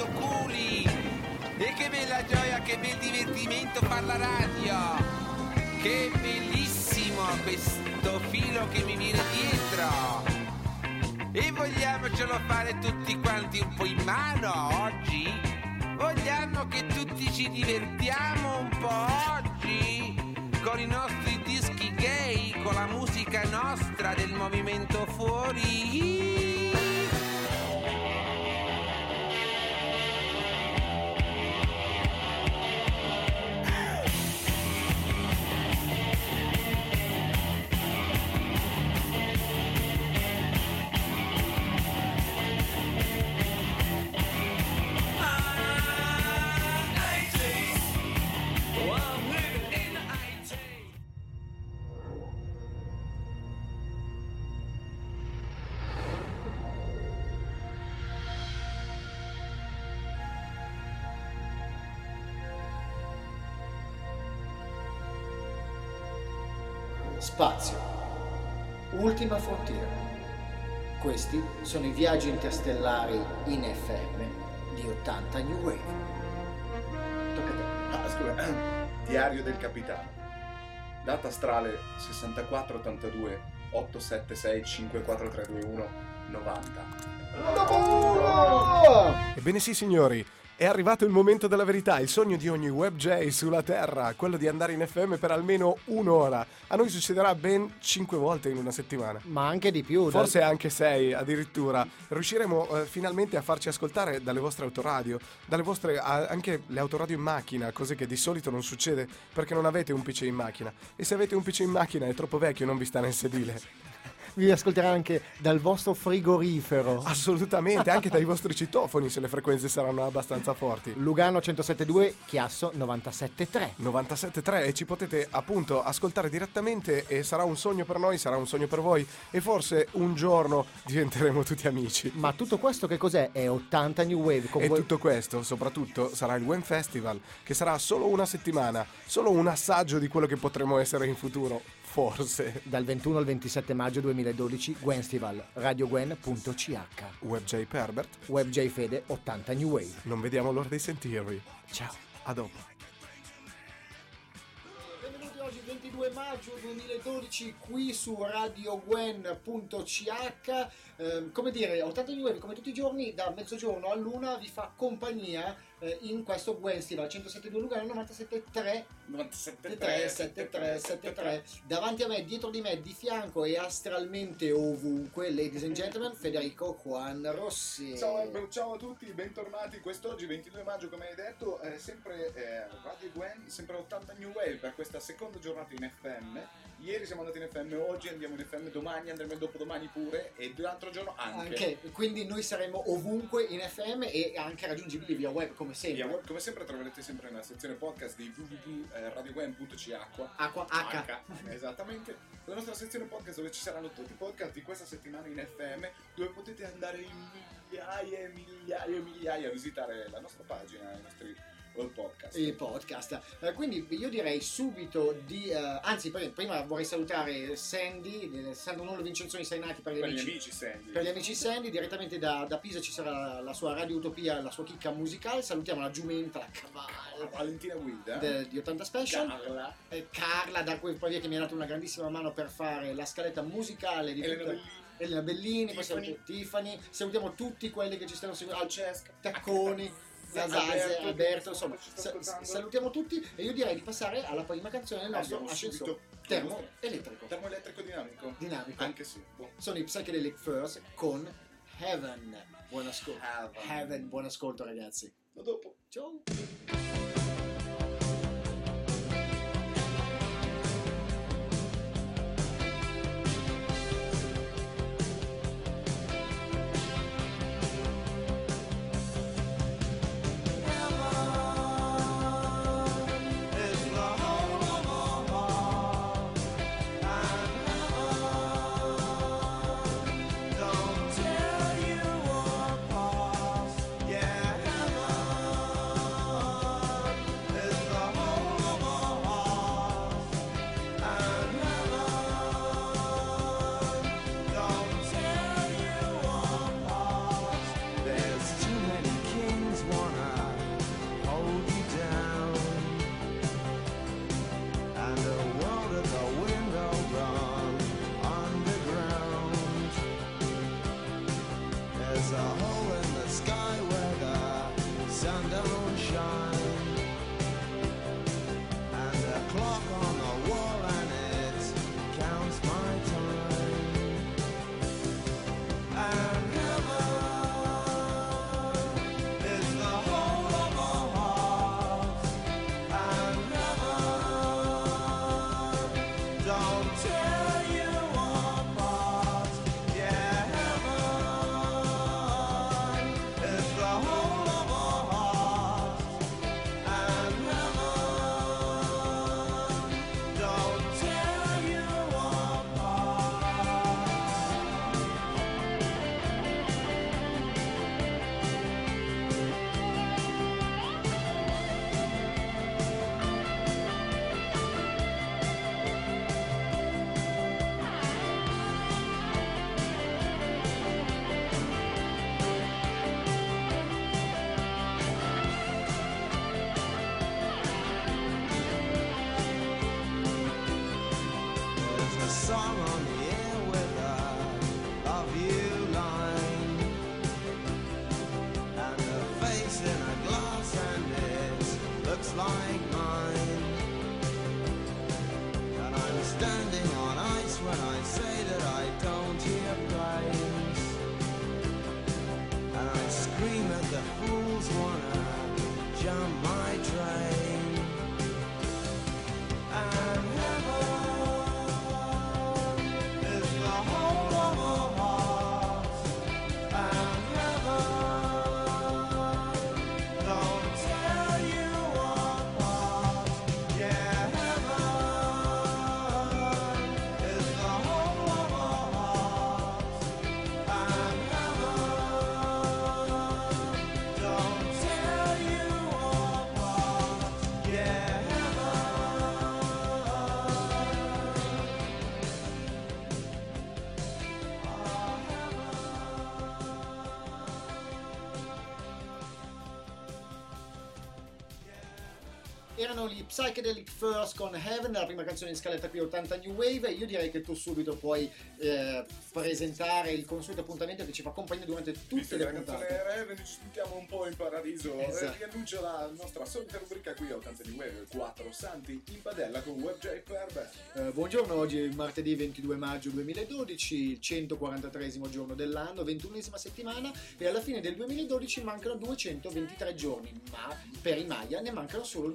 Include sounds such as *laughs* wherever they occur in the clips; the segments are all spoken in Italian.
Radio Culi. E che bella gioia, che bel divertimento far la radio. Che bellissimo questo filo che mi viene dietro. E vogliamocelo fare tutti quanti un po' in mano oggi? Vogliamo che tutti ci divertiamo un po' oggi? Con i nostri dischi gay, con la musica nostra del movimento fuori. Ultima frontiera. Questi sono i viaggi interstellari in FM di 80 New Wave. Tocca a te. Ah, scusa. *clears throat* Diario del capitano. Data astrale 6482 876 54321 90. Ebbene sì, signori, è arrivato il momento della verità, il sogno di ogni WebJ sulla Terra, quello di andare in FM per almeno un'ora. A noi succederà ben 5 volte in una settimana. Ma anche di più. Forse anche 6 addirittura. Riusciremo eh, finalmente a farci ascoltare dalle vostre autoradio, dalle vostre a- anche le autoradio in macchina, cose che di solito non succede perché non avete un PC in macchina. E se avete un PC in macchina è troppo vecchio e non vi sta nel sedile. Vi ascolterà anche dal vostro frigorifero. Assolutamente, anche dai *laughs* vostri citofoni se le frequenze saranno abbastanza forti. Lugano 107.2, Chiasso 97.3. 97.3 e ci potete appunto ascoltare direttamente e sarà un sogno per noi, sarà un sogno per voi e forse un giorno diventeremo tutti amici. Ma tutto questo che cos'è? È 80 New Wave. Con E voi- tutto questo, soprattutto, sarà il When Festival, che sarà solo una settimana, solo un assaggio di quello che potremo essere in futuro, forse. Dal 21 al 27 maggio 2012, Gwenstival, radiogwen.ch. WebJ Perbert, WebJ Fede 80 New Wave. non vediamo l'ora di sentirvi. Ciao. A dopo. Benvenuti oggi 22 maggio 2012 qui su radiogwen.ch Ehm, come dire 80 New Wave come tutti i giorni da mezzogiorno a luna vi fa compagnia eh, in questo Gwenstival 107.2 Lugano 97.3 7373 davanti a me, dietro di me, di fianco e astralmente ovunque, ladies and gentlemen, Federico Juan Rossi. Ciao, eh, ciao a tutti, bentornati. Quest'oggi, 22 maggio, come hai detto, è sempre eh, Radio Gwen, sempre 80 New Wave per questa seconda giornata in FM. Ieri siamo andati in FM, oggi andiamo in FM, domani andremo in dopodomani pure e l'altro giorno anche. Anche, quindi noi saremo ovunque in FM e anche raggiungibili via web come sempre. Via web, Come sempre troverete sempre nella sezione podcast di www.radiogwen.ch Acqua H. Esattamente, la nostra sezione podcast dove ci saranno tutti i podcast di questa settimana in FM dove potete andare in migliaia e migliaia e migliaia a visitare la nostra pagina, i nostri eh, podcast. Il podcast. Eh, quindi io direi subito di. eh, anzi, poi- prima vorrei salutare Sandy, eh, Sandro Nullo Vincenzoni Sainati per gli per gli amici. amici Sandy. Per gli amici Sandy, direttamente da, da Pisa ci sarà la sua Radio Utopia, la sua chicca musicale. Salutiamo la giumenta, la cavalla Valentina Guida. de- di 80 Special. Carla. Eh, Carla da quel poi via che mi ha dato una grandissima mano per fare la scaletta musicale di Elena tutta-. Elena Bellini, poi Tiffany. salutiamo Tiffany, salutiamo tutti quelli che ci stanno seguendo, Francesca. Tacconi, Zazase, Alberto, Alberto, insomma, sa- salutiamo tutti e io direi di passare alla prima canzone del nostro Andiamo ascensore termoelettrico Termoelettrico dinamico. dinamico. Anche sì. Boh. Sono i Psychedelic First con Heaven. Buon ascolto. Heaven. Heaven, buon ascolto ragazzi. A dopo. Ciao. Psychedelic First con Heaven, la prima canzone in scaletta qui 80 New Wave. Io direi che tu subito puoi eh, presentare il consueto appuntamento che ci fa compagnia durante Visto tutte che le canzone puntate. è Raven, ci sentiamo un po' in paradiso. Esatto. Eh, riannuncio la nostra solita rubrica qui a 80 di Wave 4 Santi in padella con WebJ per Eh, buongiorno, oggi è martedì 22 maggio 2012, il 143 giorno dell'anno, 21esima settimana e alla fine del 2012 mancano 223 giorni, ma per i Maya ne mancano solo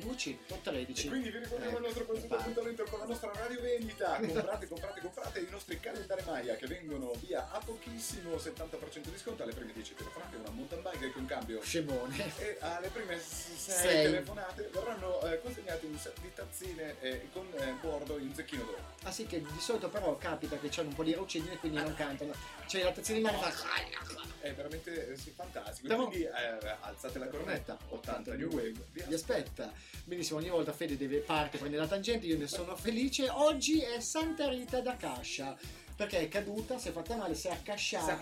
213. E quindi vi ricordiamo il nostro consueto Vai. appuntamento con la nostra radio vendita. *laughs* Comprate, comprate, comprate i nostri calendari Maya che vengono via a pochissimo 70% di sconto alle prime 10 telefonate, una mountain bike con cambio. Scemone. E alle prime 6 Sei. telefonate verranno eh, consegnate un set di tazzine eh, con eh, bordo in zecchino d'oro. Ah sì, che di solito però capita che c'hanno un po' di raucedine e quindi non cantano. C'è la tazzina in mano fa... È veramente eh, sì, fantastico. Però- Quindi eh, alzate la cornetta, 80 New Wave. Vi aspetta. Benissimo, ogni volta Fede deve parte, prende la tangente, io ne sono felice. Oggi è Santa Rita da Cascia. Perché è caduta, si è fatta male, si è accasciata.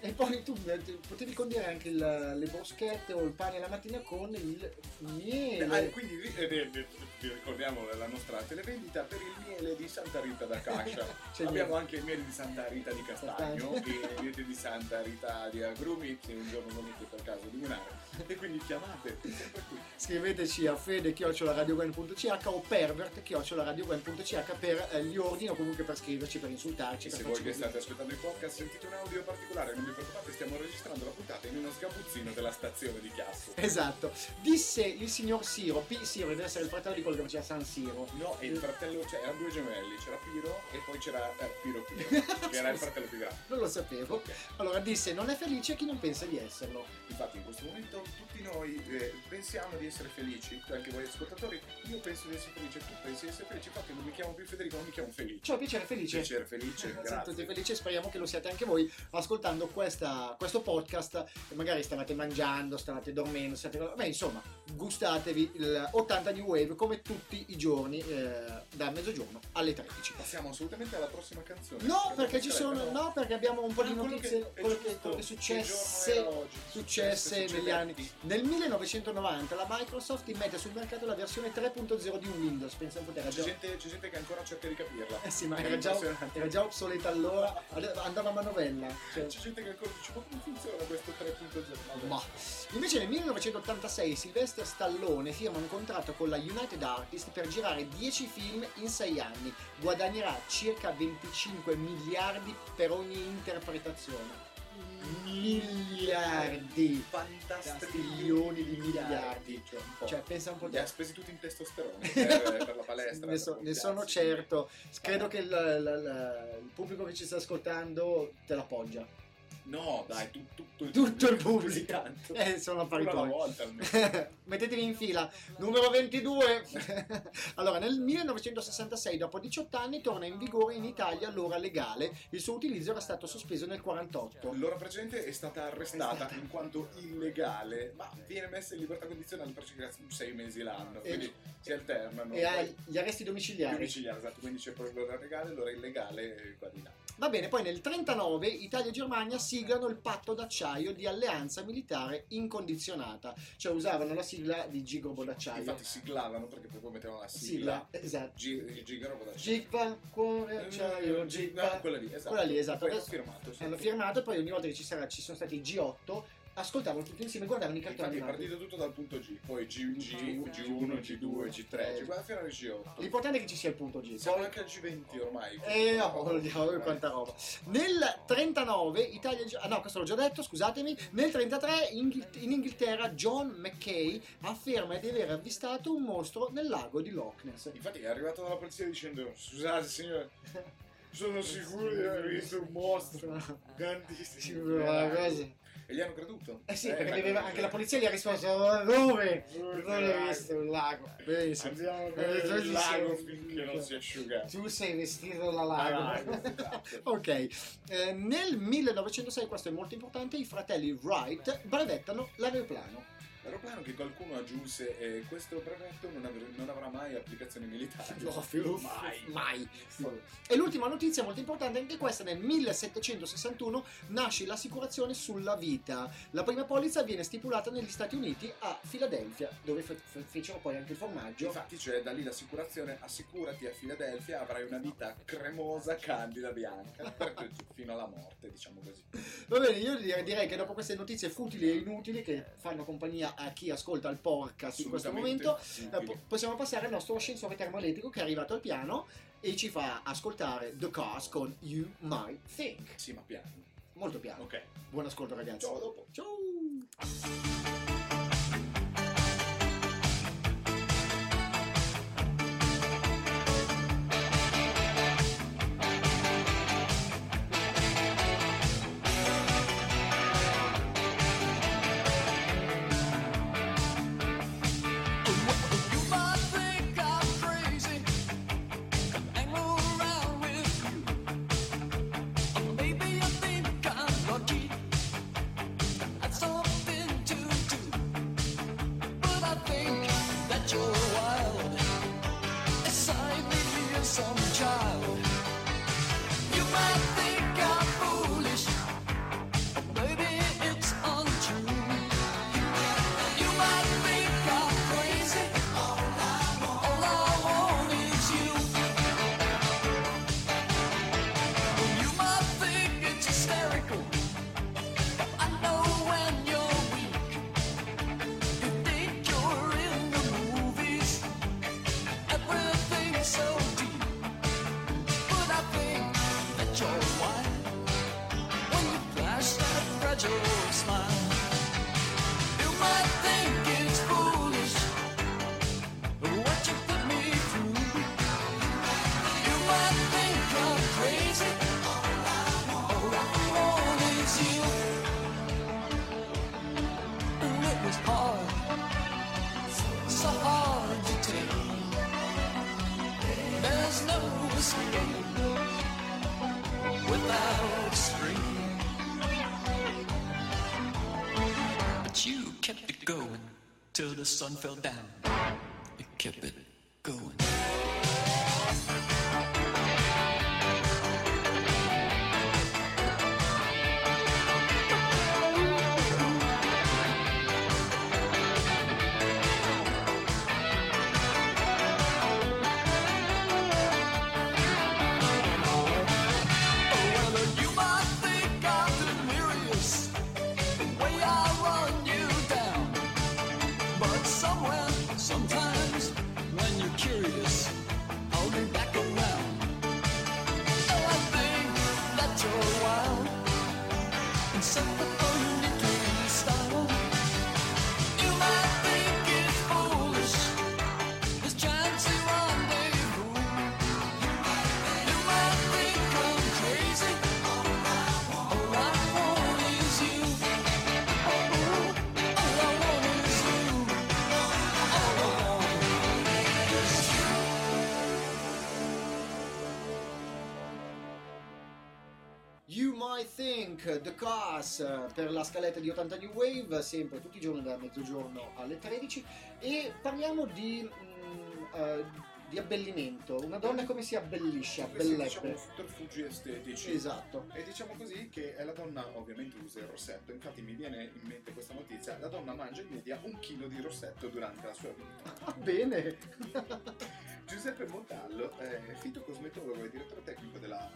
E poi tu eh, potevi condire anche il- le broschette o il pane la mattina con il miele. Ah, quindi vi, eh, ricordiamo la nostra televendita per il miele di Santa Rita da Cascia. *laughs* Abbiamo anche il miele di Santa Rita di Castagno e il miele di Santa Rita di Agrumi se un giorno volete per caso illuminare. E quindi chiamate. Scriveteci a fede-radiogwen.ch o pervert-radiogwen.ch per eh, gli ordini o comunque per scriverci, per insultarci. E se voi che state ascoltando il podcast sentite un audio particolare, non vi preoccupate, stiamo registrando la puntata in uno sgabuzzino della stazione di Chiasso. Esatto. Disse il signor Siro, P. Siro deve essere il fratello di quello che faceva San Siro. No, e il fratello, cioè erano due gemelli, c'era Piro e poi c'era eh, Piro Piro, *laughs* che era il fratello più grande. Non lo sapevo. Allora disse non è felice chi non pensa di esserlo. Infatti in questo momento tutti noi eh, pensiamo di essere felici, anche voi ascoltatori, io penso di essere felice, tu pensi di essere felice, infatti non mi chiamo più Federico, non mi chiamo Felice. Ciao, piacere felice. Piacere felice, *laughs* grazie. tutti felici e speriamo che lo siate anche voi ascoltando questa- questo podcast. Magari stavate mangiando, stavate dormendo, state... Beh, insomma, gustatevi il 80 New Wave come tutti i giorni eh, da mezzogiorno alle 13. Passiamo assolutamente alla prossima canzone. No, perché ci sono. No, perché abbiamo un po' di Ah, notizie. quello che, quello che successe. oggi? Successe Successe, negli anni. Nel 1990 la Microsoft immette sul mercato la versione 3.0 di Windows. Pensa un po' C'è gente, c'è gente che ancora cerca di capirla. Eh sì, ma era già, era già obsoleta allora, *laughs* andava a manovella. Cioè, C'è gente che ancora dice, ma come funziona questo 3.0? Ma invece nel 1986 Sylvester Stallone firma un contratto con la United Artists per girare 10 film in 6 anni. Guadagnerà circa 25 miliardi per ogni interpretazione. Miliardi! Stiglioni di miliardi. Cioè. Cioè, pensa un po' Li te. ha spesi tutti in testosterone per, per la *laughs* palestra. Ne, so- ne sono certo. Credo che il, il- il pubblico che ci sta ascoltando te l'appoggia. No, dai, tu- tutto il Tutto il pubblico. Eh, sono affari tuoi. volta almeno. *laughs* Mettetevi in fila. Numero 22. *laughs* allora, nel 1966, dopo 18 anni, torna in vigore in Italia l'ora legale. Il suo utilizzo era stato sospeso nel 48. L'ora precedente è stata arrestata È stata- in quanto illegale, ma viene messa in libertà condizionale per circa sei mesi l'anno, E- quindi si alternano. E ha gli arresti domiciliari. domiciliari, esatto, quindi c'è poi l'ora legale, l'ora illegale qua di là. Va bene, poi nel 39 Italia e Germania siglano il patto d'acciaio di alleanza militare incondizionata, cioè usavano la sigla di Gigobo d'acciaio. Infatti siglavano perché poi mettevano la sigla. sigla, esatto. Gi- Gigaro da Gigva, cuore, acciaio, Gigva. Quella lì, esatto. Quella lì, esatto. Poi hanno firmato. sì. Hanno firmato e poi ogni volta che ci, sarà, ci sono stati i G8 ascoltavano tutti insieme e guardavano i cartoni Infatti è animati. partito tutto dal punto G, poi G, G, G1, G2, G3, G4 fino al G8. L'importante è che ci sia il punto G. Siamo Poi- anche al G20 ormai. Eh, oh, Dio, quanta roba. Nel 39 Italia ah no, questo l'ho già detto, scusatemi. Nel 33 Inghil- in Inghilterra John McKay afferma di aver avvistato un mostro nel lago di Loch Ness. Infatti è arrivato dalla polizia dicendo scusate signore, sono sicuro di aver visto un mostro grandissimo. una cosa. E gli hanno creduto. Eh sì, Eh, perché gli aveva- anche la polizia gli ha risposto "Oh, dove? Dove l'ho visto, un lago. Benissimo. Andiamo Eh, tu il lago sei- finché non si asciuga. Tu sei vestito da lago. Esatto. *laughs* ok, Eh, nel 1906, questo è molto importante, i fratelli Wright brevettano l'aeroplano. L'aeroplano che qualcuno aggiunse e questo brevetto non, avr- non avrà mai applicazioni militari. *laughs* No, filo- mai. mai. E l'ultima notizia molto importante, anche questa nel 1761 nasce l'assicurazione sulla vita. La prima polizza viene stipulata negli Stati Uniti a Filadelfia, dove fe- fe- fecero poi anche il formaggio. Infatti c'è da lì l'assicurazione, assicurati a Filadelfia, avrai una vita cremosa, candida, bianca, *laughs* fino alla morte, diciamo così. Va bene, io direi direi che dopo queste notizie futili e inutili che fanno compagnia a chi ascolta il podcast in questo momento, eh, po- possiamo passare al nostro ascensore termoelettrico che è arrivato al piano e ci fa ascoltare The Cars con You Might Think. Sì, ma piano. Molto piano. Ok. Buon ascolto ragazzi. Ciao, dopo. Ciao. Sun fell down. In Eh, per la scaletta di 80 New Wave, sempre tutti i giorni da mezzogiorno alle 13 e parliamo di, mm, eh, di abbellimento. Una donna come si abbellisce, Questi diciamo abbelleppe. sotterfugi estetici. Esatto. E diciamo così che eh, la donna ovviamente usa il rossetto, infatti mi viene in mente questa notizia, la donna mangia in media un chilo di rossetto durante la sua vita. Ah, bene. Giuseppe Montallo è fitocosmetologo e direttore tecnico della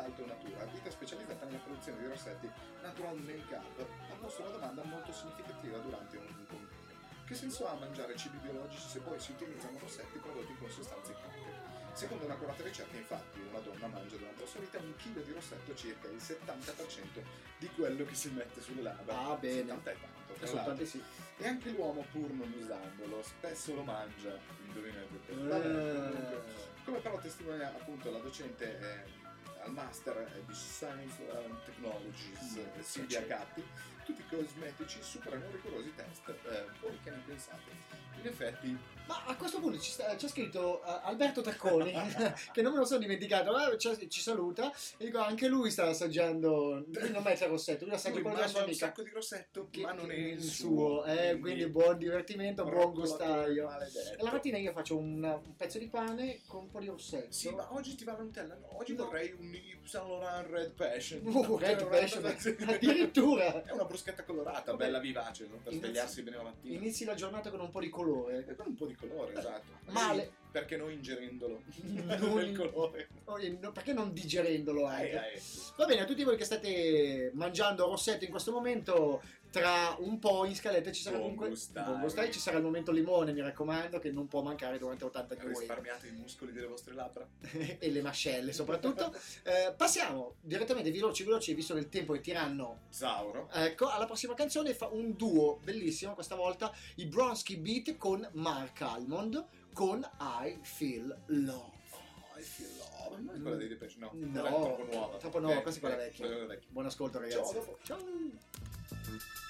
eh, Montalto Natura, ditta specializzata nella produzione di rossetti natural make-up, ha posto una domanda molto significativa durante un convegno. Che senso ha mangiare cibi biologici se poi si utilizzano rossetti prodotti con sostanze chimiche? Secondo un'accurata ricerca, infatti, una donna mangia durante la sua vita un chilo di rossetto, circa il 70% di quello che si mette sulle labbra. Ah, bene. 70 è tanto, Soltanto l'altro. sì. E anche l'uomo, pur non usandolo, spesso lo mangia. Indovinate te. Eh. Come però testimonia appunto la docente eh, al master eh, di Science and Technologies, Mm, eh, Silvia Gatti, tutti i cosmetici superano rigorosi test. Eh, voi che ne pensate? In effetti, Ma a questo punto ci sta- c'è scritto eh, Alberto Tacconi, *laughs* che non me lo sono dimenticato, eh, ci, saluta e dico anche lui sta assaggiando, lui non mette il rossetto, lui assaggia quello della mangia sua un amica. sacco di rossetto, che- ma non è il suo. eh, quindi buon divertimento, buon gustaio. la mattina io faccio un, un pezzo di pane con un po' di rossetto. Sì, ma oggi ti va la Nutella? No, oggi No. vorrei un Saint Laurent Red Passion. Uh, Red Passion, *laughs* addirittura. È una bruschetta colorata, bella vivace, no? per Inizi- svegliarsi bene la mattina. Inizi la giornata con un po' di E colore. con un po' di colore, esatto. Male. E Perché non ingerendolo? *laughs* Non- Del colore. No- Perché non digerendolo? Ai, ai. Va bene, a tutti voi che state mangiando rossetto in questo momento, tra un po' in scaletta ci sarà Buon comunque gustaio. buon gustaio, ci sarà il momento limone, mi raccomando, che non può mancare durante 80 kg Risparmiate i muscoli delle vostre labbra. *laughs* e le mascelle soprattutto. Eh, passiamo direttamente veloci veloci, visto che il tempo è tiranno. Zauro. Ecco, alla prossima canzone fa un duo bellissimo, questa volta i Bronsky Beat con Mark Almond con I Feel Love. Oh, I feel love. Non è quella dei Depeche, no. No, è troppo nuova. troppo nuova, Ok, questa è quella ok, vecchia. Buon ascolto Ciao, ragazzi. dopo. Ciao. Thank you.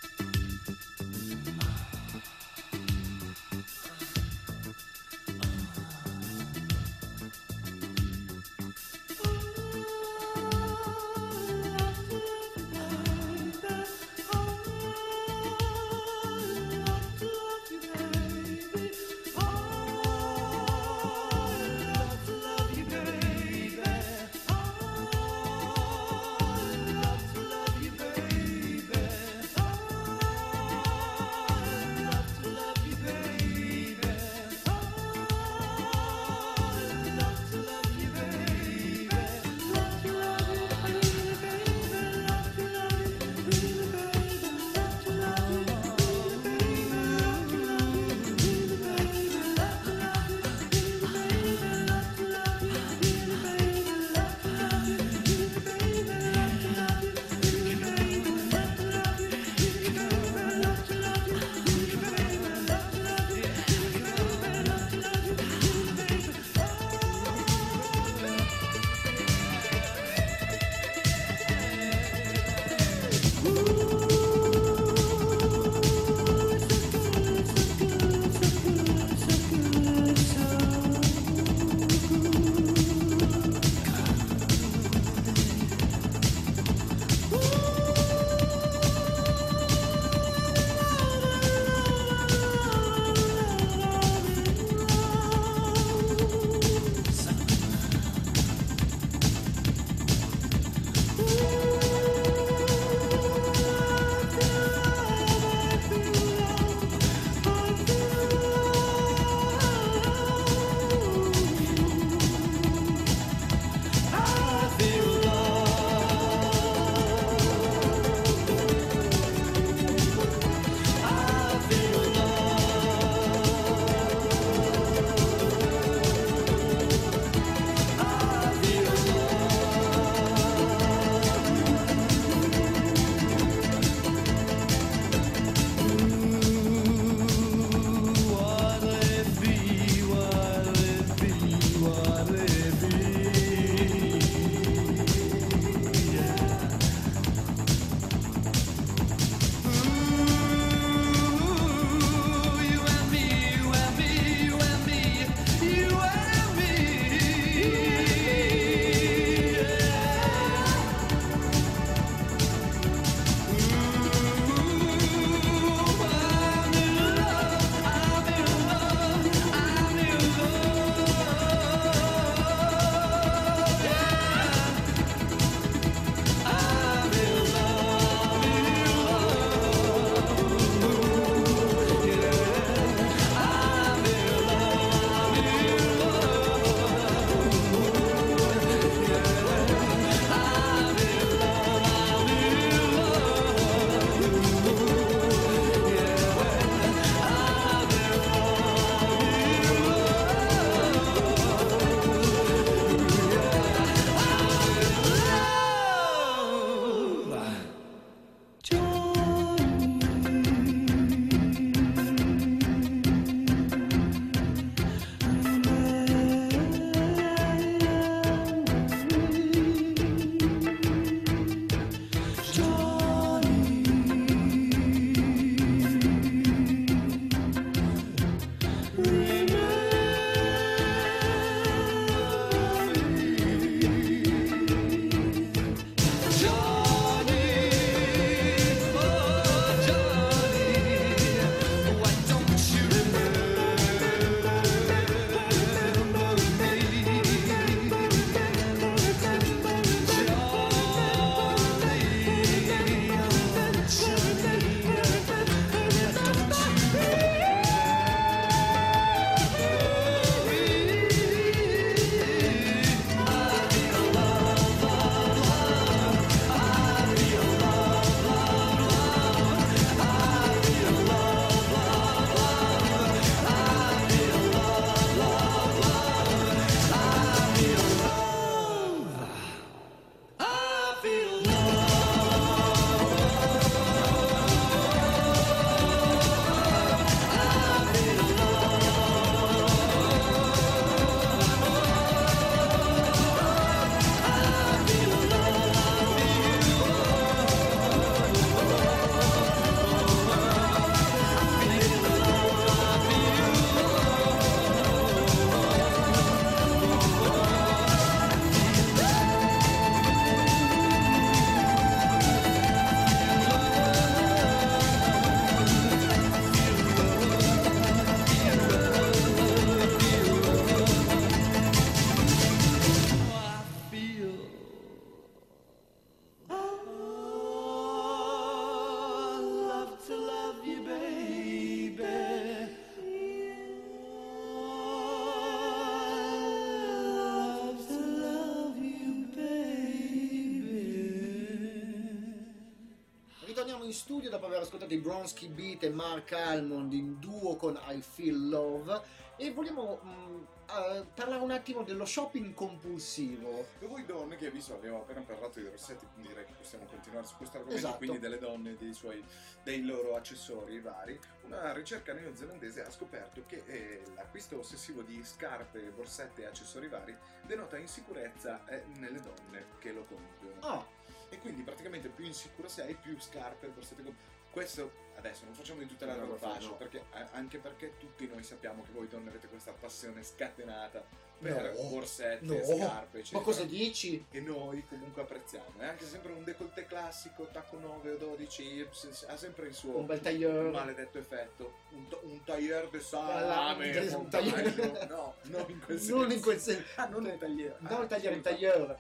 Dopo aver ascoltato i Bronski Beat e Mark Almond in duo con I Feel Love e vogliamo mh, eh, parlare un attimo dello shopping compulsivo. Per voi donne che visto abbiamo appena parlato di rossetti, quindi direi che possiamo continuare su questo argomento, Esatto. quindi delle donne e dei, suoi, dei loro accessori vari. Una ricerca neozelandese ha scoperto che eh, l'acquisto ossessivo di scarpe, borsette e accessori vari denota insicurezza eh, nelle donne che lo compiono. Ah, E quindi praticamente più insicura sei, più scarpe, borsette Questo adesso non facciamo di tutta la no, fascia, no. perché, anche perché tutti noi sappiamo che voi donne avete questa passione scatenata per No, borsette, no. scarpe, ma eccetera cosa dici? e noi comunque apprezziamo. È anche sempre un décolleté classico, tacco 9 o 12, ha sempre il suo Un bel tailleur. maledetto effetto. Un, ta- un tailleur de Ah, salame, un tailleur. No, non in quel senso. Non in quel senso. Ah, non un tailleur. Non Ah, il tagliare il scusa. tagliore.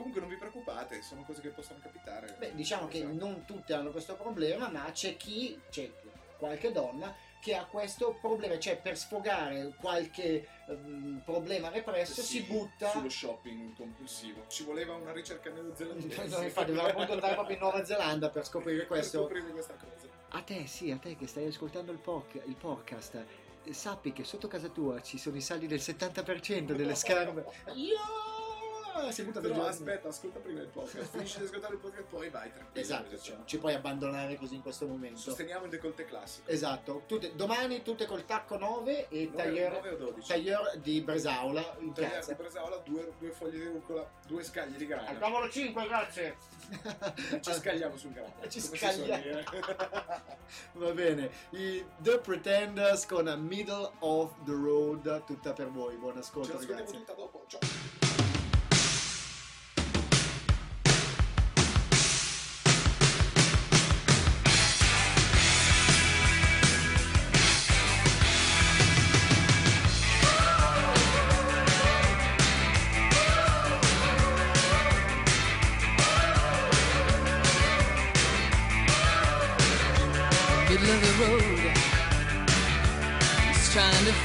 Comunque non vi preoccupate, sono cose che possono capitare. Beh, diciamo che Esatto. non tutte hanno questo problema, ma c'è chi, c'è qualche donna che ha questo problema, cioè per sfogare qualche ehm, problema represso Sì, si butta. sullo shopping compulsivo. Ci voleva una ricerca neozelandese. *laughs* No, infatti dovremmo appunto andare proprio in Nuova Zelanda per scoprire *laughs* Per questo. scoprire questa cosa. A te, sì, a te che stai ascoltando il, poc- il podcast, sappi che sotto casa tua ci sono i saldi del 70% delle *laughs* scarpe. Io! Si è buttato Però aspetta, ascolta prima il podcast. *laughs* Finisci di ascoltare il podcast, poi vai tranquillo. Esatto, cioè, non ci puoi abbandonare così in questo momento. Sosteniamo il décolleté classico. Esatto, tutte- domani tutte col tacco 9 e 9, tagliere, o 12. tagliere di Bresaula in Tagliare di piazza. Bresaola, due, due foglie di rucola, due scaglie di grana. Al tavolo 5, grazie. Ci scagliamo sul grano. Ci scagliamo. *laughs* Va bene, i The Pretenders con Middle of the Road, tutta per voi. Buon ascolto, l'ascoltiamo ragazzi. tutta dopo. Ciao.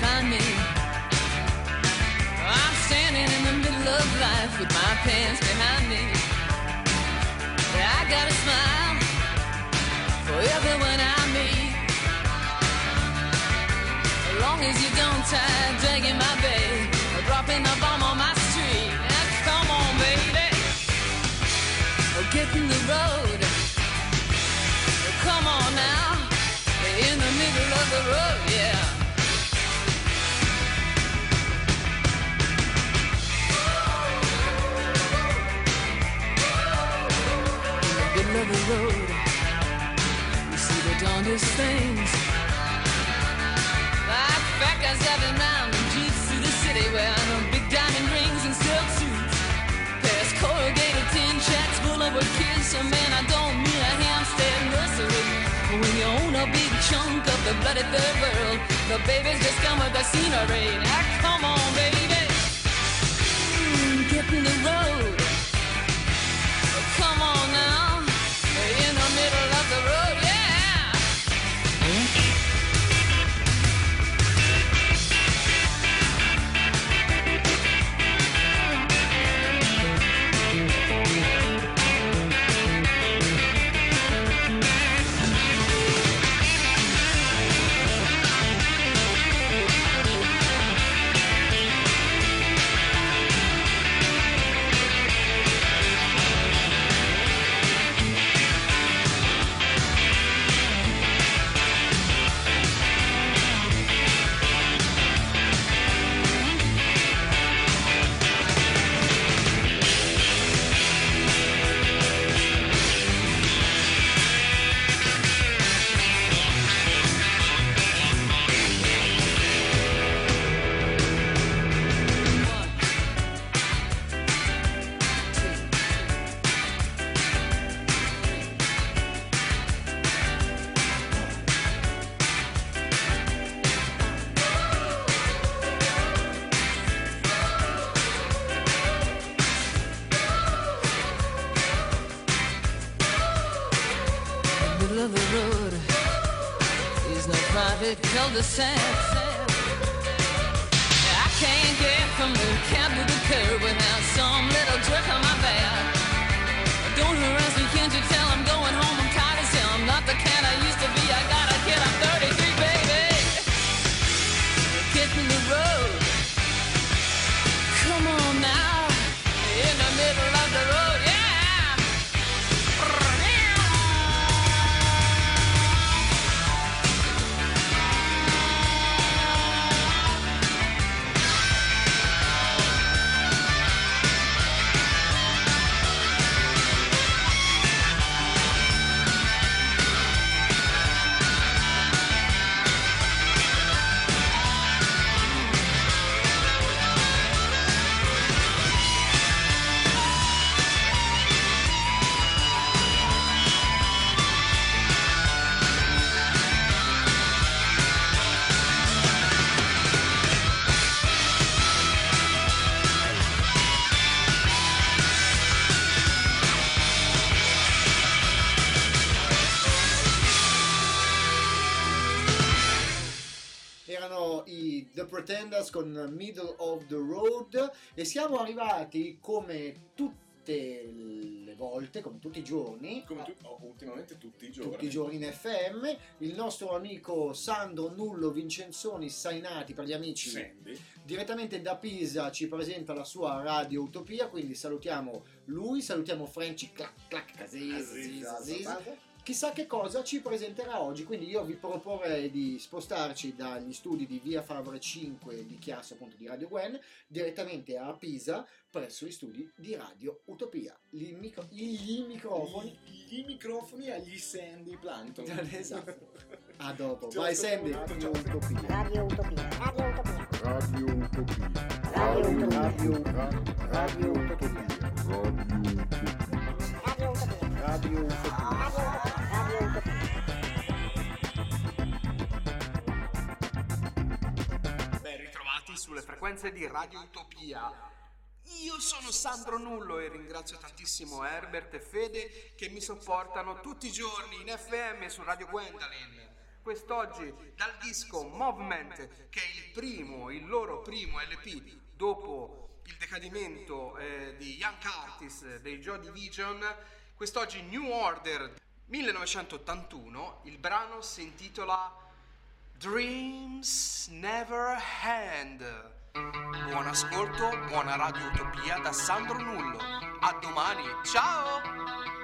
Find me. I'm standing in the middle of life with my pants behind me. I got a smile for everyone I meet. As long as you don't tie dragging my bag or dropping the bomb on my street. Now, come on, baby. Oh, get in the road. Come on now, in the middle of the road, yeah. The road, you see the darndest things. Like fat guys driving round in jeeps through the city wearing them big diamond rings and silk suits. Past corrugated tin shacks full of kids. So man, I don't mean a Hampstead nursery. But when you own a big chunk of the bloody third world, the babies just come with the scenery. Now come on, baby. Mm, get in the road. understand Pretenders con Middle of the Road e siamo arrivati come tutte le volte, come tutti i giorni, Come tu- oh, ultimamente tutti i giorni. tutti i giorni in FM, il nostro amico Sandro Nullo Vincenzoni Sainati per gli amici Sandy. direttamente da Pisa ci presenta la sua radio Utopia, quindi salutiamo lui, salutiamo Franci Clac Clac Aziz, Aziz, Aziz. Chissà che cosa ci presenterà oggi, quindi io vi proporrei di spostarci dagli studi di Via Favre 5 di Chiasso, appunto di Radio Gwen, direttamente a Pisa presso gli studi di Radio Utopia. Gli, micro- gli microfoni. I, i microfoni agli Sandy Plankton. Esatto. A dopo. Vai Sandy. Radio Utopia. Radio Utopia. Radio Utopia. Radio Utopia. Radio Utopia. Radio, Ra- Radio Utopia. Radio Utopia. Radio Radio Utopia. Sulle frequenze di Radio Utopia. Io sono Sandro Nullo e ringrazio tantissimo Herbert e Fede che mi sopportano tutti i giorni in FM su Radio Gwendolyn. Quest'oggi dal disco Movement, che è il primo, il loro primo LP dopo il decadimento eh, di Young Artist dei Joy Division, quest'oggi New Order 1981, il brano si intitola Dreams Never End. Buon ascolto, buona Radio Utopia da Sandro Nullo. A domani, ciao!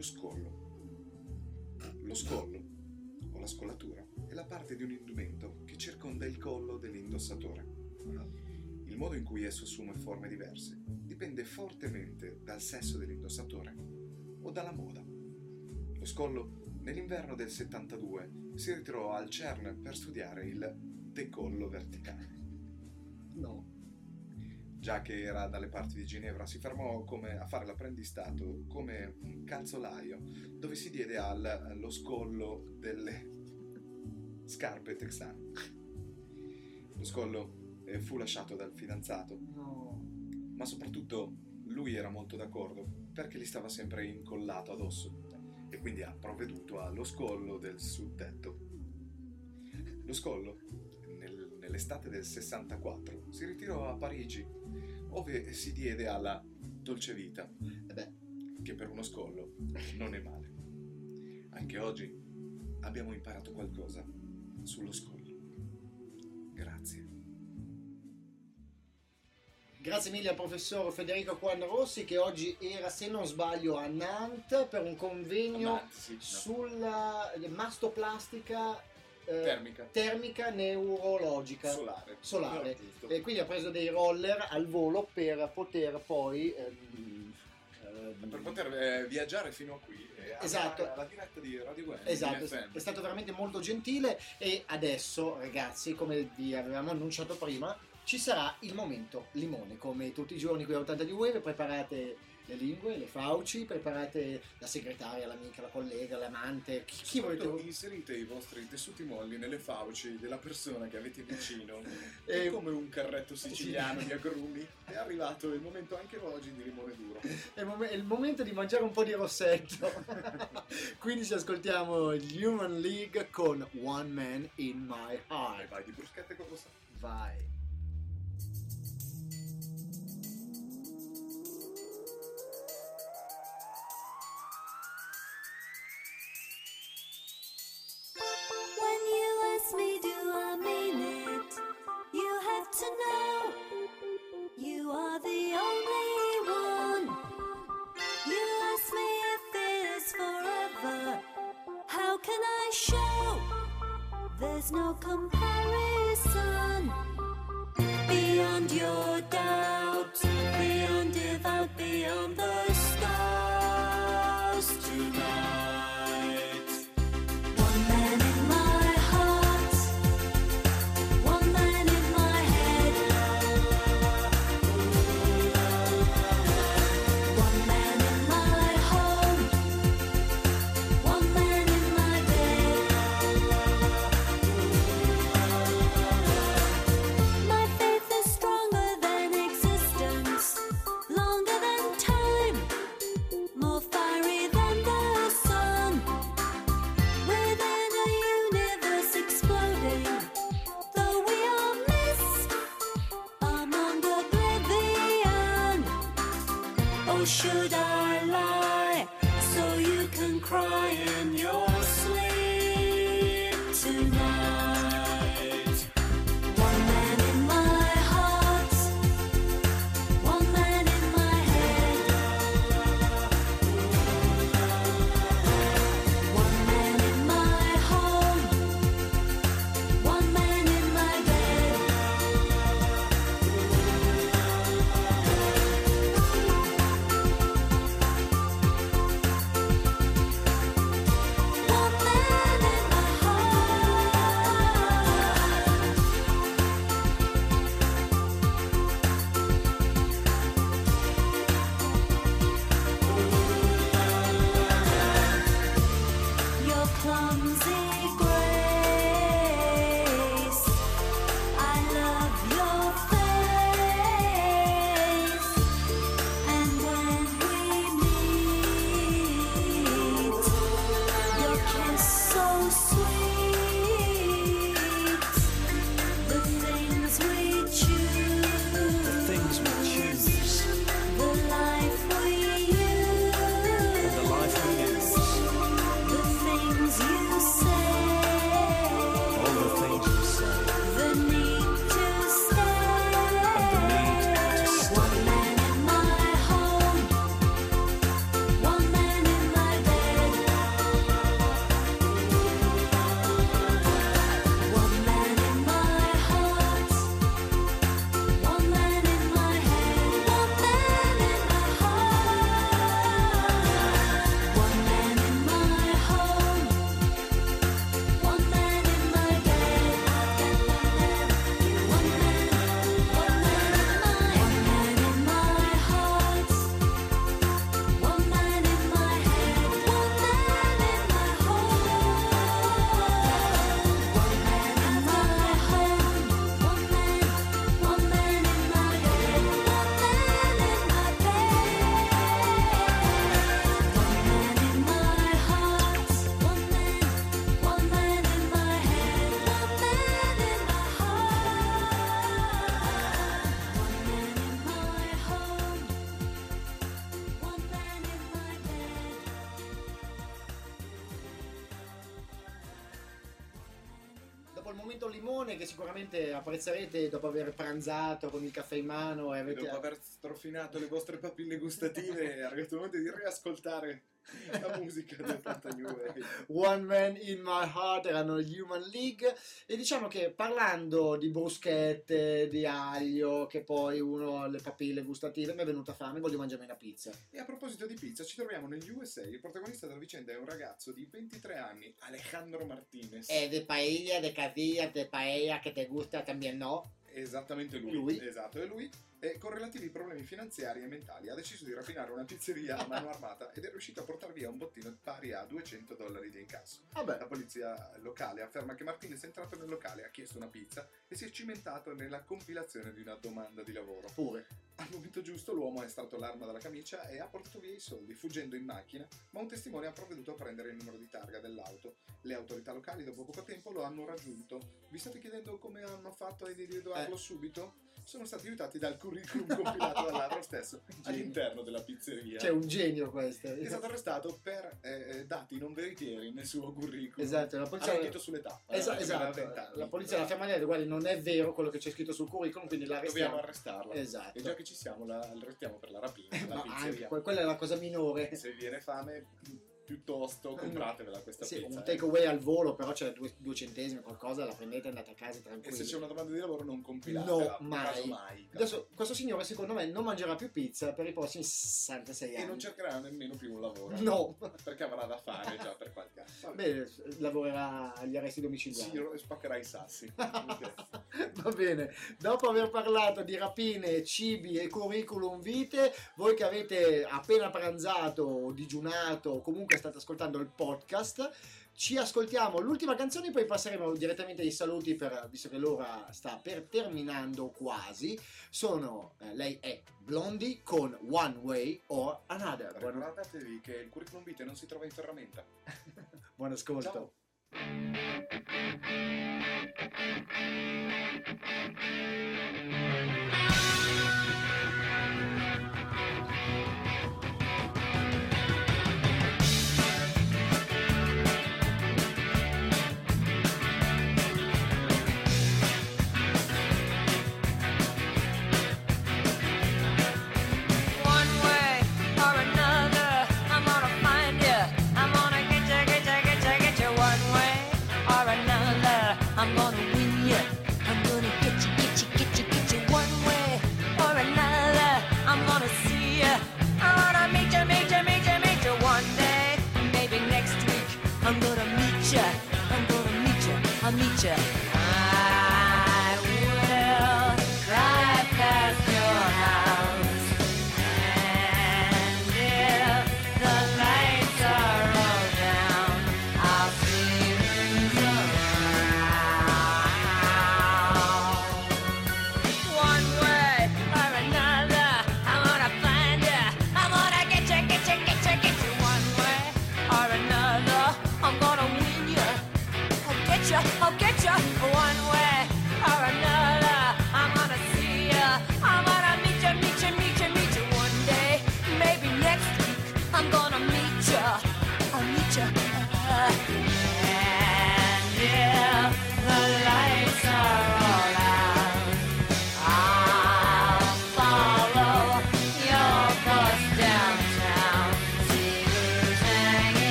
Dello scollo. Lo scollo, la scollatura, è la parte di un indumento che circonda il collo dell'indossatore. Il modo in cui esso assume forme diverse dipende fortemente dal sesso dell'indossatore o dalla moda. Lo scollo, nell'inverno del 72, si ritirò al CERN per studiare il decollo verticale. No. Già che era dalle parti di Ginevra, si fermò come a fare l'apprendistato come un calzolaio, dove si diede al- allo scollo delle scarpe texane. Lo scollo eh, fu lasciato dal fidanzato, No. ma soprattutto lui era molto d'accordo perché gli stava sempre incollato addosso e quindi ha provveduto allo scollo del sudtetto. Lo scollo, nel- nell'estate del 64, si ritirò a Parigi, dove si diede alla dolce vita, Eh beh, che per uno scollo non è male. Anche oggi abbiamo imparato qualcosa sullo scollo. Grazie. Grazie mille al professor Federico Juan Rossi che oggi era, se non sbaglio, a Nantes per un convegno Avanti, sì, no. sulla mastoplastica eh, Termica. termica neurologica Solare. solare. No, giusto. E quindi ha preso dei roller al volo per poter poi ehm, ehm, Per poter eh, viaggiare fino a qui e Esatto. alla diretta di Radio Gwen Esatto, è stato veramente molto gentile e adesso ragazzi, come vi avevamo annunciato prima, ci sarà il momento limone, come tutti i giorni qui a 80 di Wave, preparate le lingue, le fauci, preparate la segretaria, l'amica, la collega, l'amante, chi, chi volete inserite i vostri tessuti molli nelle fauci della persona che avete vicino *laughs* E- e come un carretto siciliano di agrumi *laughs* è arrivato il momento anche oggi di limone duro È il, mom- è il momento di mangiare un po' di rossetto. *laughs* Quindi ci ascoltiamo gli Human League con One Man in My Heart. vai di bruschette con rossa Vai. There's no comparison. Beyond your doubt, beyond devout, beyond the apprezzerete dopo aver pranzato con il caffè in mano e avete... Dopo aver strofinato le vostre papille gustative, arrivato il momento di riascoltare la musica del 80 New Wave. One Man in My Heart erano gli Human League e diciamo che parlando di bruschette, di aglio, che poi uno ha le papille gustative, mi è venuta fame, voglio mangiarmi una pizza. E a proposito di pizza, ci troviamo negli USA. Il protagonista della vicenda è un ragazzo di 23 anni, Alejandro Martinez. E de paella, de casilla, de paella che te gusta también no? Esattamente lui. Lui? Esatto, è lui. E con relativi problemi finanziari e mentali ha deciso di rapinare una pizzeria a mano armata ed è riuscito a portare via un bottino pari a 200 dollari di incasso. Vabbè, La polizia locale afferma che Martinez è entrato nel locale, ha chiesto una pizza e si è cimentato nella compilazione di una domanda di lavoro. pure. Al momento giusto l'uomo ha estratto l'arma dalla camicia e ha portato via i soldi, fuggendo in macchina, ma un testimone ha provveduto a prendere il numero di targa dell'auto. Le autorità locali dopo poco tempo lo hanno raggiunto. Vi state chiedendo come hanno fatto ad individuarlo Eh. subito? Sono stati aiutati dal curriculum *laughs* compilato dal ladro stesso all'interno della pizzeria. C'è un genio questo. È stato arrestato per eh, dati non veritieri nel suo curriculum. Esatto, la Ha polizia... mentito sulle tappe. Esa- eh, esatto, aveva 20 anni. la polizia la ferma lì e ha detto, guardi non è vero quello che c'è scritto sul curriculum, quindi Dobbiamo l'arrestiamo. arrestarla. Esatto. E già che ci siamo, la arrestiamo per la rapina. La Ma anche, quella è la cosa minore. Se vi viene fame, piuttosto compratevela questa Sì, pizza. un eh. takeaway al volo, però c'è due, due centesimi, qualcosa, la prendete e andate a casa E tranquilli. se c'è una domanda di lavoro non compilate. No, mai. mai. Adesso, questo signore secondo me non mangerà più pizza per i prossimi 66 E anni. non cercherà nemmeno più un lavoro. No, Perché avrà da fare già per qualche anno. *laughs* Beh, lavorerà agli arresti domiciliari. Sì, spaccherà i sassi. *laughs* Va bene, dopo aver parlato di rapine, cibi e curriculum vitae, voi che avete appena pranzato o digiunato o comunque state ascoltando il podcast, ci ascoltiamo l'ultima canzone, poi passeremo direttamente ai saluti, per, visto che l'ora sta per terminando quasi. Sono, eh, lei è Blondie con One Way or Another. Buon, Ricordatevi che il curriculum vitae non si trova in ferramenta. *laughs* buon ascolto. Ciao.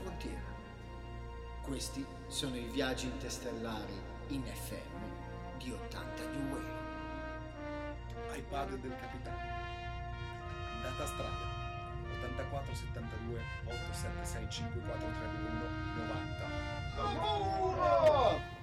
Frontiera. Questi sono i viaggi interstellari in FM di 80 New iPad del capitano. Data strada 84 72 876 5431 90.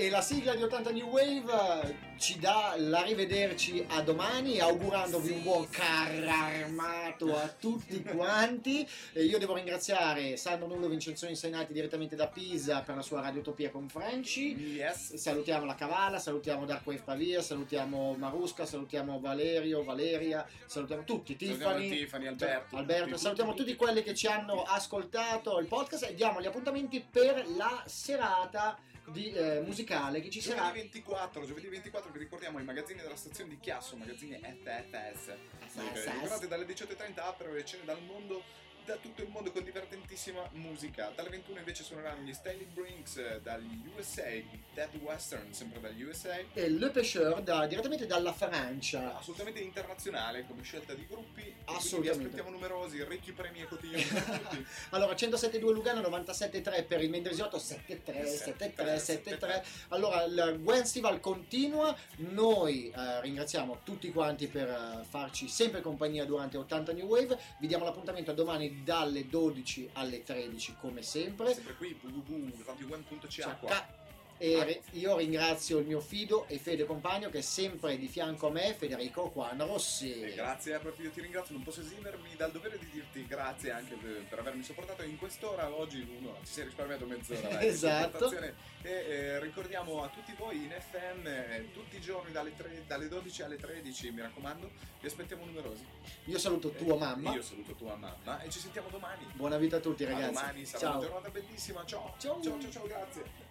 E la sigla di 80 New Wave ci dà l'arrivederci a domani, augurandovi un buon carro armato a tutti quanti. E io devo ringraziare Sandro Nullo Vincenzoni Insegnati direttamente da Pisa per la sua radiotopia con Franci. Yes. Salutiamo la Cavala, salutiamo Dark Wave Pavia, salutiamo Marusca, salutiamo Valerio, Valeria, salutiamo tutti, Salutiamo Tiffany, Tiffany, Alberto, Alberto, tutti, salutiamo tutti, tutti quelli che ci hanno ascoltato il podcast e diamo gli appuntamenti per la serata di, eh, musicale che ci Giovedì sarà 24, giovedì 24 vi ricordiamo i magazzini della stazione di Chiasso, magazzini FFS. Ricordate dalle 18.30 aprono le cene dal mondo, da tutto il mondo con divertentissima musica. Dalle 21 invece suoneranno gli Stanley Brinks eh, dagli USA, gli Dead Western, sempre dagli USA. e Le Pêcheur da- direttamente dalla Francia. Assolutamente internazionale come scelta di gruppi. Assolutamente. aspettiamo numerosi, ricchi premi e cotillon per tutti. *laughs* Allora 107.2 Lugano, 97.3 per il Mendrisiotto, 7.3, 7.3, 7.3. Allora il Gwen Festival continua, noi eh, ringraziamo tutti quanti per eh, farci sempre compagnia durante 80 New Wave, vi diamo l'appuntamento a domani dalle 12 alle 13 come sempre. Sempre qui, www.radioweb.ch. E io ringrazio il mio fido e fede compagno che è sempre di fianco a me, Federico Juan Rossi. E grazie Herbert, io ti ringrazio, non posso esimermi dal dovere di dirti grazie anche per, per avermi sopportato in quest'ora, oggi uno ci sei risparmiato mezz'ora. dai, di Esatto. E eh, ricordiamo a tutti voi in FM eh, tutti i giorni dalle, tre- dalle 12 alle 13, mi raccomando, vi aspettiamo numerosi. Io saluto tua E mamma. Io saluto tua mamma e ci sentiamo domani. Buona vita a tutti A ragazzi. domani sarà Ciao. una giornata bellissima, ciao. Ciao. ciao, ciao, ciao grazie.